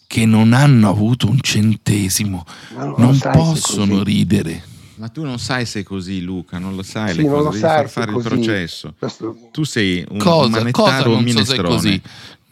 che non hanno avuto un centesimo non non possono ridere. Ma tu non sai se è così, Luca, non lo sai. Sì, le non cose, devi far fare il processo. Questo- Tu sei un Cosa, cosa manettaro non so se è così?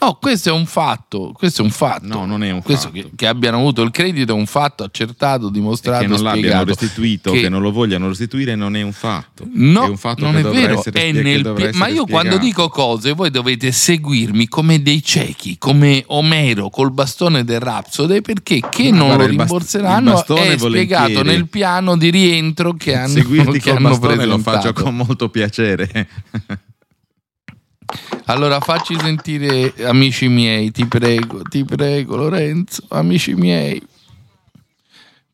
No, questo è un fatto, questo è un fatto. No, non è un Questo fatto. Che, che abbiano avuto il credito è un fatto accertato, dimostrato, che non l'abbiano spiegato. restituito, che- che... non lo vogliano restituire, non è un fatto. No, è un fatto non è vero, è nel ma io quando spiegato. dico cose voi dovete seguirmi come dei ciechi, come Omero col bastone del Rapsode, perché che Ma non guarda, lo rimborseranno il bastone è spiegato volentieri. nel piano di rientro che hanno, Seguirti *laughs* che hanno bastone lo faccio presentato. con molto piacere. Allora facci sentire, amici miei, ti prego, ti prego Lorenzo, amici miei.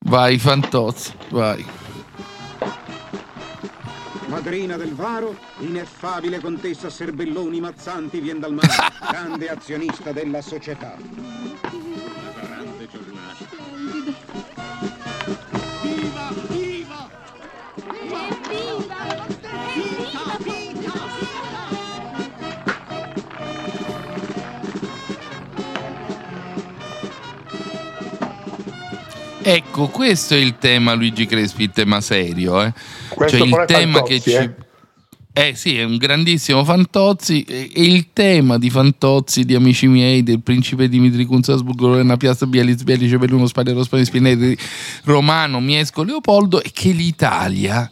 Vai Fantozzi, vai. Madrina del Varo, ineffabile contessa Serbelloni Mazzanti vien dal mare, *laughs* grande azionista della società. Ecco, questo è il tema Luigi Crespi, il tema serio, eh. Questo cioè il tema Fantozzi, che ci eh. Eh sì, è un grandissimo Fantozzi e il tema di Fantozzi, di amici miei, del principe Dimitri Kunzasburg, Lorena Piazza, Bializ, Bialice, Belluno, Spaliero, Spani, Spinelli, Romano, Miesco, Leopoldo è che l'Italia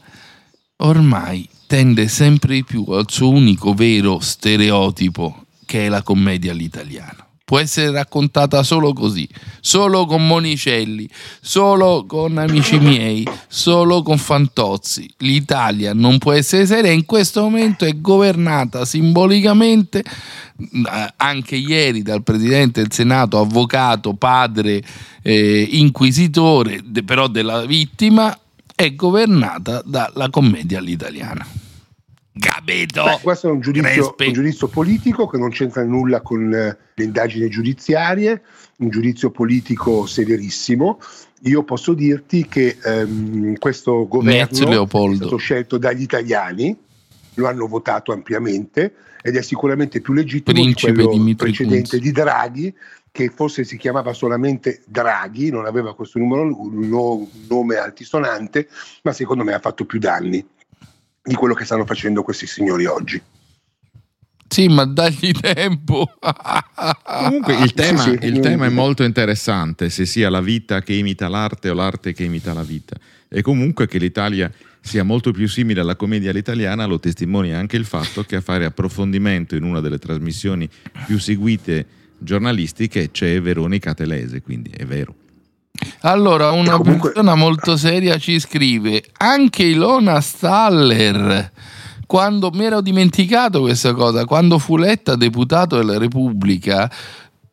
ormai tende sempre di più al suo unico vero stereotipo che è la commedia all'italiano. Può essere raccontata solo così, solo con Monicelli, solo con amici miei, solo con Fantozzi. L'Italia non può essere seria, in questo momento è governata simbolicamente eh, anche ieri dal Presidente del Senato, avvocato, padre, eh, inquisitore, però della vittima, è governata dalla commedia all'italiana. Capito? Beh, questo è un giudizio, un giudizio politico che non c'entra nulla con le indagini giudiziarie, un giudizio politico severissimo. Io posso dirti che ehm, questo governo è stato scelto dagli italiani, lo hanno votato ampiamente ed è sicuramente più legittimo Principe di quello Dimitri precedente Kunz. di Draghi, che forse si chiamava solamente Draghi, non aveva questo numero, nome altisonante, ma secondo me ha fatto più danni di quello che stanno facendo questi signori oggi. Sì, ma dagli tempo. *laughs* Comunque il tema, Sì, sì. il tema è molto interessante, se sia la vita che imita l'arte o l'arte che imita la vita. E comunque che l'Italia sia molto più simile alla commedia all'italiana lo testimonia anche il fatto che a fare approfondimento in una delle trasmissioni più seguite giornalistiche c'è Veronica Telese, quindi è vero. Allora, una comunque- persona molto seria ci scrive: anche Ilona Staller. Quando mi ero dimenticato questa cosa, quando fu eletta deputato della Repubblica,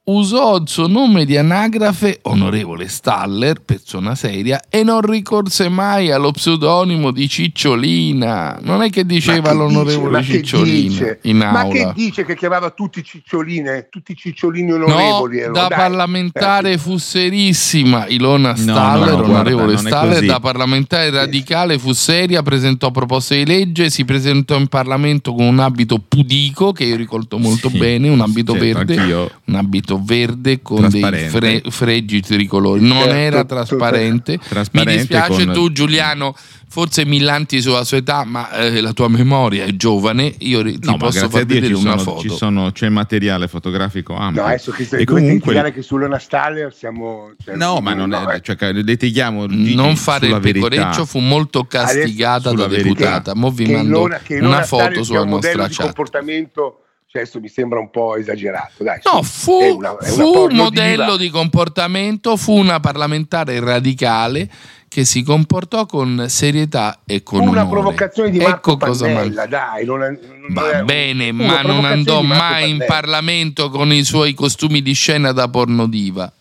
usò il suo nome di anagrafe, onorevole Staller, persona seria, e non ricorse mai allo pseudonimo di Cicciolina. Non è che diceva Ma che l'onorevole dice? Ma Cicciolina in Ma aula. che dice che chiamava tutti ciccioline, tutti cicciolini No, onorevoli? erano? da Dai. parlamentare fu serissima Ilona Staller, no, guarda, onorevole non è Staller, da parlamentare radicale fu seria, presentò proposte di legge, si presentò in Parlamento con un abito pudico che io ricordo molto Sì, bene, un abito certo, verde, anch'io. un abito verde con dei Trasparente. fre- fregi tricolori, non Certo, era tutto- trasparente. Mi Trasparente dispiace con- tu Giuliano, forse millanti sulla sua età, ma eh, la tua memoria è giovane, io ri- ti No, posso far vedere ci una sono, foto. ci sono- c'è materiale fotografico ampio. No, adesso che e dovete comunque che su Lona Staller siamo... cioè, No, ma non no, è, eh. cioè, litighiamo non fare il verità. pecoreccio fu molto castigata sulla da deputata. Mo vi che mando una foto sulla nostra di chat. comportamento, adesso mi sembra un po' esagerato. Dai, No, fu, è una- è fu un modello diva. di comportamento, fu una parlamentare radicale che si comportò con serietà e con una onore. provocazione di Marco ecco cosa Pannella, man- dai. Non è- non Va è- bene, una ma non andò mai in. Parlamento con i suoi costumi di scena da pornodiva.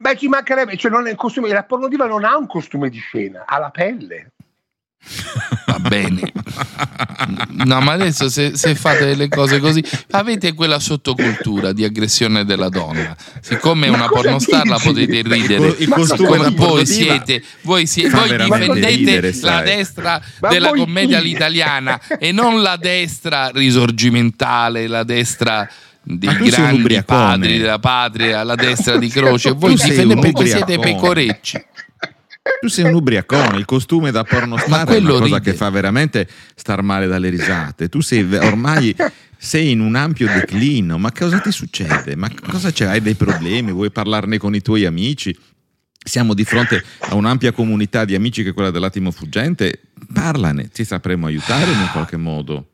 Beh, ci mancherebbe, cioè non è il costume, la pornodiva non ha un costume di scena, ha la pelle. Va bene. No, ma adesso se, se fate delle cose così, avete quella sottocultura di aggressione della donna. Siccome è una pornostar la potete il ridere. il voi siete, voi, siete, voi difendete ridere, la destra Ma della commedia all'italiana e non la destra risorgimentale, la destra dei grandi padri della patria, la destra di croce. Voi difendete perché siete pecorecci. Tu sei un ubriacone, il costume da pornostar è una cosa ride. che fa veramente star male dalle risate. Tu sei ormai Sei in un ampio declino, ma cosa ti succede? Ma cosa c'è? Hai dei problemi? Vuoi parlarne con i tuoi amici? Siamo di fronte a un'ampia comunità di amici che è quella dell'attimo fuggente. Parlane, ti sapremo aiutare in un qualche modo.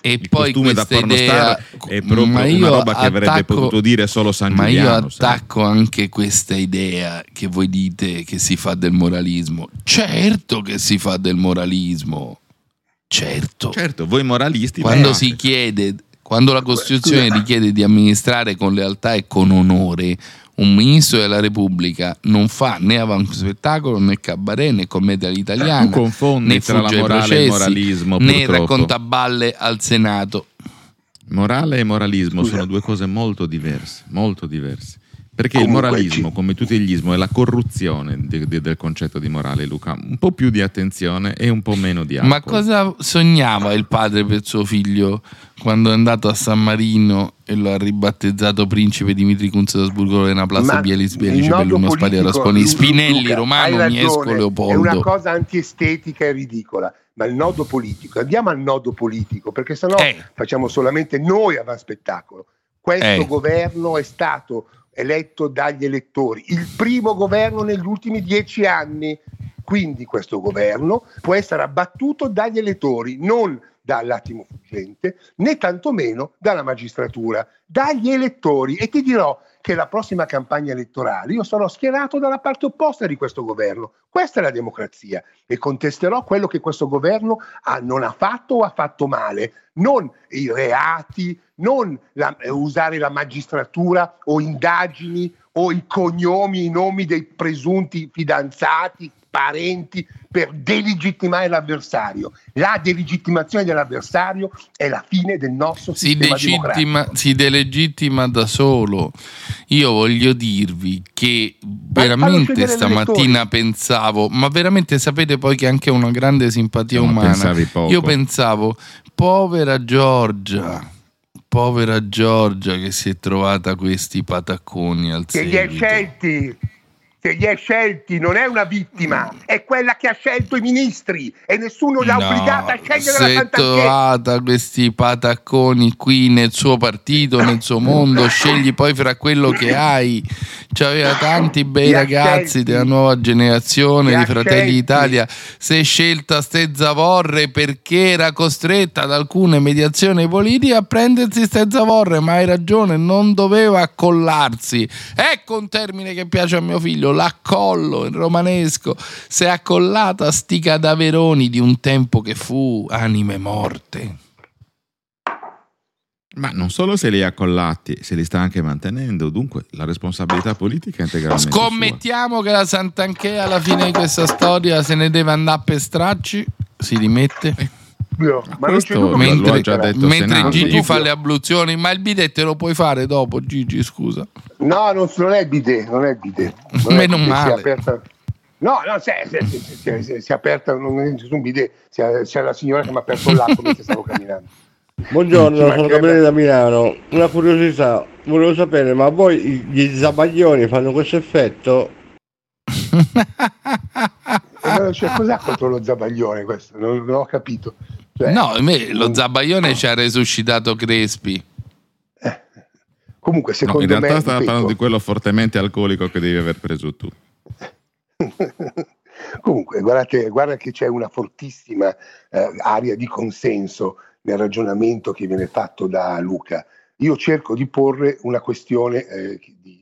E Il poi questa idea, è proprio ma una io roba che avrebbe attacco- potuto dire solo San Ma io Giuliano. sai. attacco anche questa idea che voi dite che si fa del moralismo. Certo che si fa del moralismo. Certo. Certo, voi moralisti Quando si chiede, quando la Costituzione richiede di amministrare con lealtà e con onore, un ministro della Repubblica non fa né avanspettacolo né cabaret né commedia all'italiana né tra la morale e il moralismo, né purtroppo. racconta balle al Senato. Morale e moralismo Scusa. sono due cose molto diverse, molto diverse. Perché Comunque, il moralismo, come tutto gli ismo, è la corruzione di- di- del concetto di morale, Luca. Un po' più di attenzione e un po' meno di alcol. Ma cosa sognava il padre per suo figlio quando è andato a San Marino e lo ha ribattezzato principe Dimitri Kunz d'Asburgo Lorena Plaza Ma Bielis nodo Belluno Rasponi Lu- Spinelli Luca, Romano hai Miesco ragione, È una Leopoldo cosa antiestetica e ridicola, ma il nodo politico, andiamo al nodo politico, perché sennò Eh. facciamo solamente noi avanti spettacolo. Questo Eh. governo è stato eletto dagli elettori, il primo governo negli ultimi dieci anni, quindi questo governo può essere abbattuto dagli elettori, non dall'attimo fuggente, né tantomeno dalla magistratura, dagli elettori. E ti dirò che la prossima campagna elettorale io sarò schierato dalla parte opposta di questo governo. Questa è la democrazia e contesterò quello che questo governo ha- non ha fatto o ha fatto male, non i reati, non la- eh, usare la magistratura o indagini o i cognomi, i nomi dei presunti fidanzati, parenti per delegittimare l'avversario. La delegittimazione dell'avversario è la fine del nostro si, sistema si delegittima da solo. Io voglio dirvi che veramente stamattina pensavo, ma veramente sapete poi che anche una grande simpatia No, ma umana. Io pensavo, povera Giorgia, povera Giorgia che si è trovata questi patacconi al che li hai seguito. scelti, che li hai scelti, non è una vittima, è quella che ha scelto i ministri e nessuno l'ha No, obbligata a scegliere la è Santanchè. trovata questi patacconi qui nel suo partito, nel suo mondo, scegli poi fra quello che hai. C'aveva tanti bei ragazzi della nuova generazione di Fratelli d'Italia. Si è scelta ste zavorre perché era costretta ad alcune mediazioni politiche a prendersi ste zavorre, ma hai ragione, non doveva accollarsi. Ecco un termine che piace a mio figlio, l'accollo in romanesco. Si è accollata a sti cadaveroni di un tempo che fu anime morte. Ma non solo se li ha accollati, se li sta anche mantenendo, dunque la responsabilità politica è integralmente sua. Scommettiamo che la Sant'Anchea alla fine di questa storia se ne deve andare per stracci, si rimette. Ma non c'è dubbio ha Mentre, già detto mentre Senato. Gigi fa le abluzioni, ma il bidet te lo puoi fare dopo, Gigi, scusa. No, non, non è il bidet, non è il bidet. Non è Meno bidet, si è male. aperta- No, no, si è, si è- si è- si è- si è- si è aperta, non è nessun bidet, si è- c'è la signora che mi ha aperto l'acqua mentre stavo *laughs* camminando. Buongiorno, sono. Gabriele da Milano. Una curiosità, volevo sapere, ma voi gli zabaglioni fanno questo effetto? Cioè, cos'ha contro lo zabaglione questo? Non, non ho capito. Cioè, No, a me lo zabaione ci ha resuscitato Crespi. Comunque, No, secondo in realtà me, stava parlando di quello fortemente alcolico che devi aver preso tu. *laughs* Comunque, guardate, guarda che c'è una fortissima eh, area di consenso nel ragionamento che viene fatto da Luca. Io cerco di porre una questione eh, di,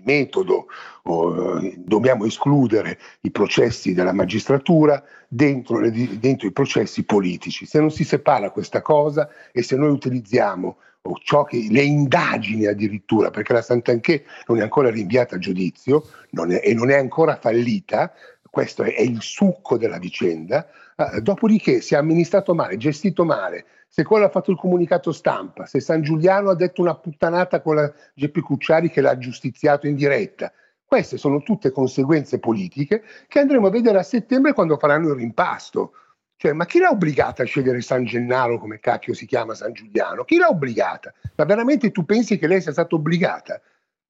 di metodo, eh, dobbiamo escludere i processi della magistratura dentro, le- dentro i processi politici. Se non si separa questa cosa e se noi utilizziamo o ciò che, le indagini addirittura, perché la Sant'Anché non è ancora rinviata a giudizio non è- e non è ancora fallita, questo è, è il succo della vicenda, eh, dopodiché si è amministrato male, gestito male, se quello ha fatto il comunicato stampa, se San Giuliano ha detto una puttanata con la Geppi Cucciari che l'ha giustiziato in diretta, queste sono tutte conseguenze politiche che andremo a vedere a settembre quando faranno il rimpasto. Cioè, ma chi l'ha obbligata a scegliere San Gennaro, come cacchio si chiama San Giuliano? Chi l'ha obbligata? Ma veramente tu pensi che lei sia stata obbligata?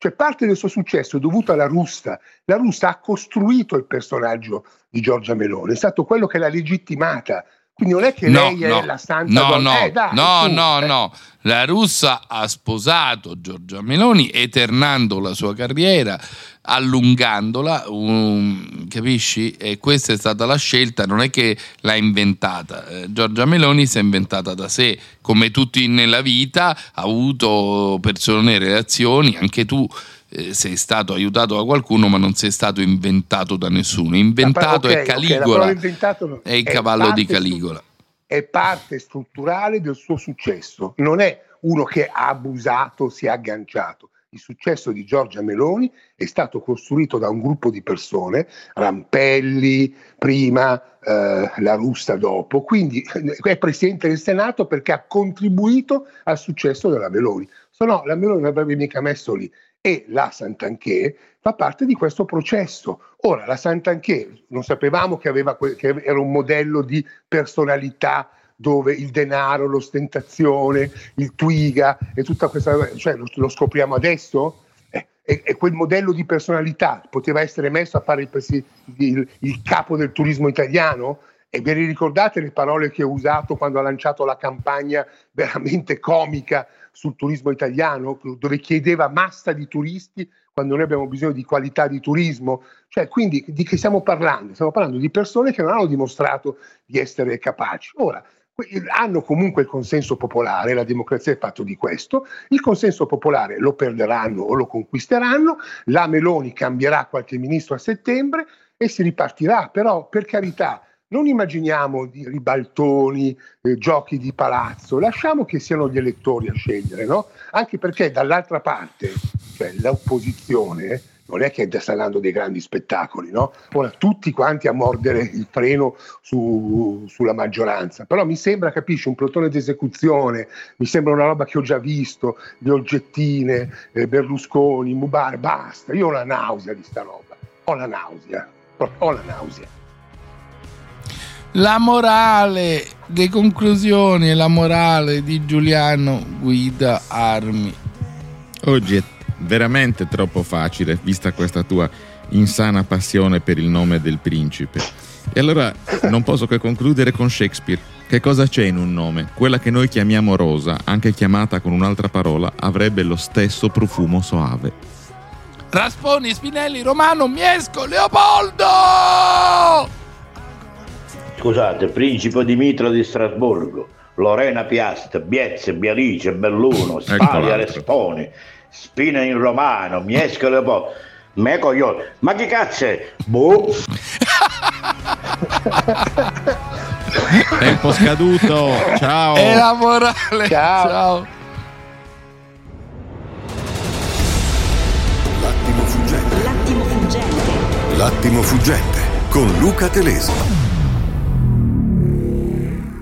Cioè, parte del suo successo è dovuto alla Rusta. La Rusta ha costruito il personaggio di Giorgia Meloni, è stato quello che l'ha legittimata. Quindi non è che No, lei no, è la santa no, donna. no, Eh, dai, no, su, no, eh. no. La russa ha sposato Giorgia Meloni, eternando la sua carriera, allungandola, um, capisci? E questa è stata la scelta, non è che l'ha inventata. Eh, Giorgia Meloni si è inventata da sé, come tutti nella vita, ha avuto persone, relazioni, anche tu. eh, sei stato aiutato da qualcuno, ma non sei stato inventato da nessuno. Inventato Ok, è ok, la Caligola, parola no. è il È cavallo di Caligola. è parte strutturale del suo successo, non è uno che ha abusato, si è agganciato. Il successo di Giorgia Meloni è stato costruito da un gruppo di persone, Rampelli prima, eh, la Russa dopo, quindi *laughs* è presidente del Senato perché ha contribuito al successo della Meloni. Se no, la Meloni non avrebbe mica messo lì. E la Santanché fa parte di questo processo. Ora, la Santanché non sapevamo che, aveva che era un modello di personalità dove il denaro, l'ostentazione, il twiga e tutta questa cioè lo, lo scopriamo adesso? Eh, E, quel modello di personalità poteva essere messo a fare il, il- il capo del turismo italiano? E vi ricordate le parole che ho usato quando ha lanciato la campagna veramente comica sul turismo italiano, dove chiedeva massa di turisti quando noi abbiamo bisogno di qualità di turismo? Cioè, quindi di che stiamo parlando? Stiamo parlando di persone che non hanno dimostrato di essere capaci. Ora, hanno comunque il consenso popolare, la democrazia è fatto di questo, il consenso popolare lo perderanno o lo conquisteranno, la Meloni cambierà qualche ministro a settembre e si ripartirà, però per carità non immaginiamo di ribaltoni, eh, giochi di palazzo, lasciamo che siano gli elettori a scegliere, no? Anche perché dall'altra parte, cioè l'opposizione, non è che sta dando dei grandi spettacoli, no? Ora tutti quanti a mordere il freno su- sulla maggioranza, però mi sembra, capisci, un plotone d'esecuzione, mi sembra una roba che ho già visto, le oggettine, eh, Berlusconi, Mubarak, basta, io ho la nausea di sta roba, ho la nausea, ho la nausea. La morale, le conclusioni e la morale di Giuliano Guida Armi. È veramente troppo facile, vista questa tua insana passione per il nome del principe. E allora non posso che concludere con Shakespeare. Che cosa c'è in un nome? Quella che noi chiamiamo rosa, anche chiamata con un'altra parola, avrebbe lo stesso profumo soave. Rasponi, Spinelli, Romano, Miesco, Leopoldo! Scusate, Principe Dimitro di Strasburgo, Lorena Piast, Biezze, Bialice, Belluno, Spaglia, l'altro. Responi, Spina in Romano, Miesco Leopoldo. Me coglione, ma che cazzo è? Boh. *laughs* Tempo scaduto, ciao! E la morale, Ciao. ciao. L'attimo fuggente. L'attimo fuggente con Luca Telesi.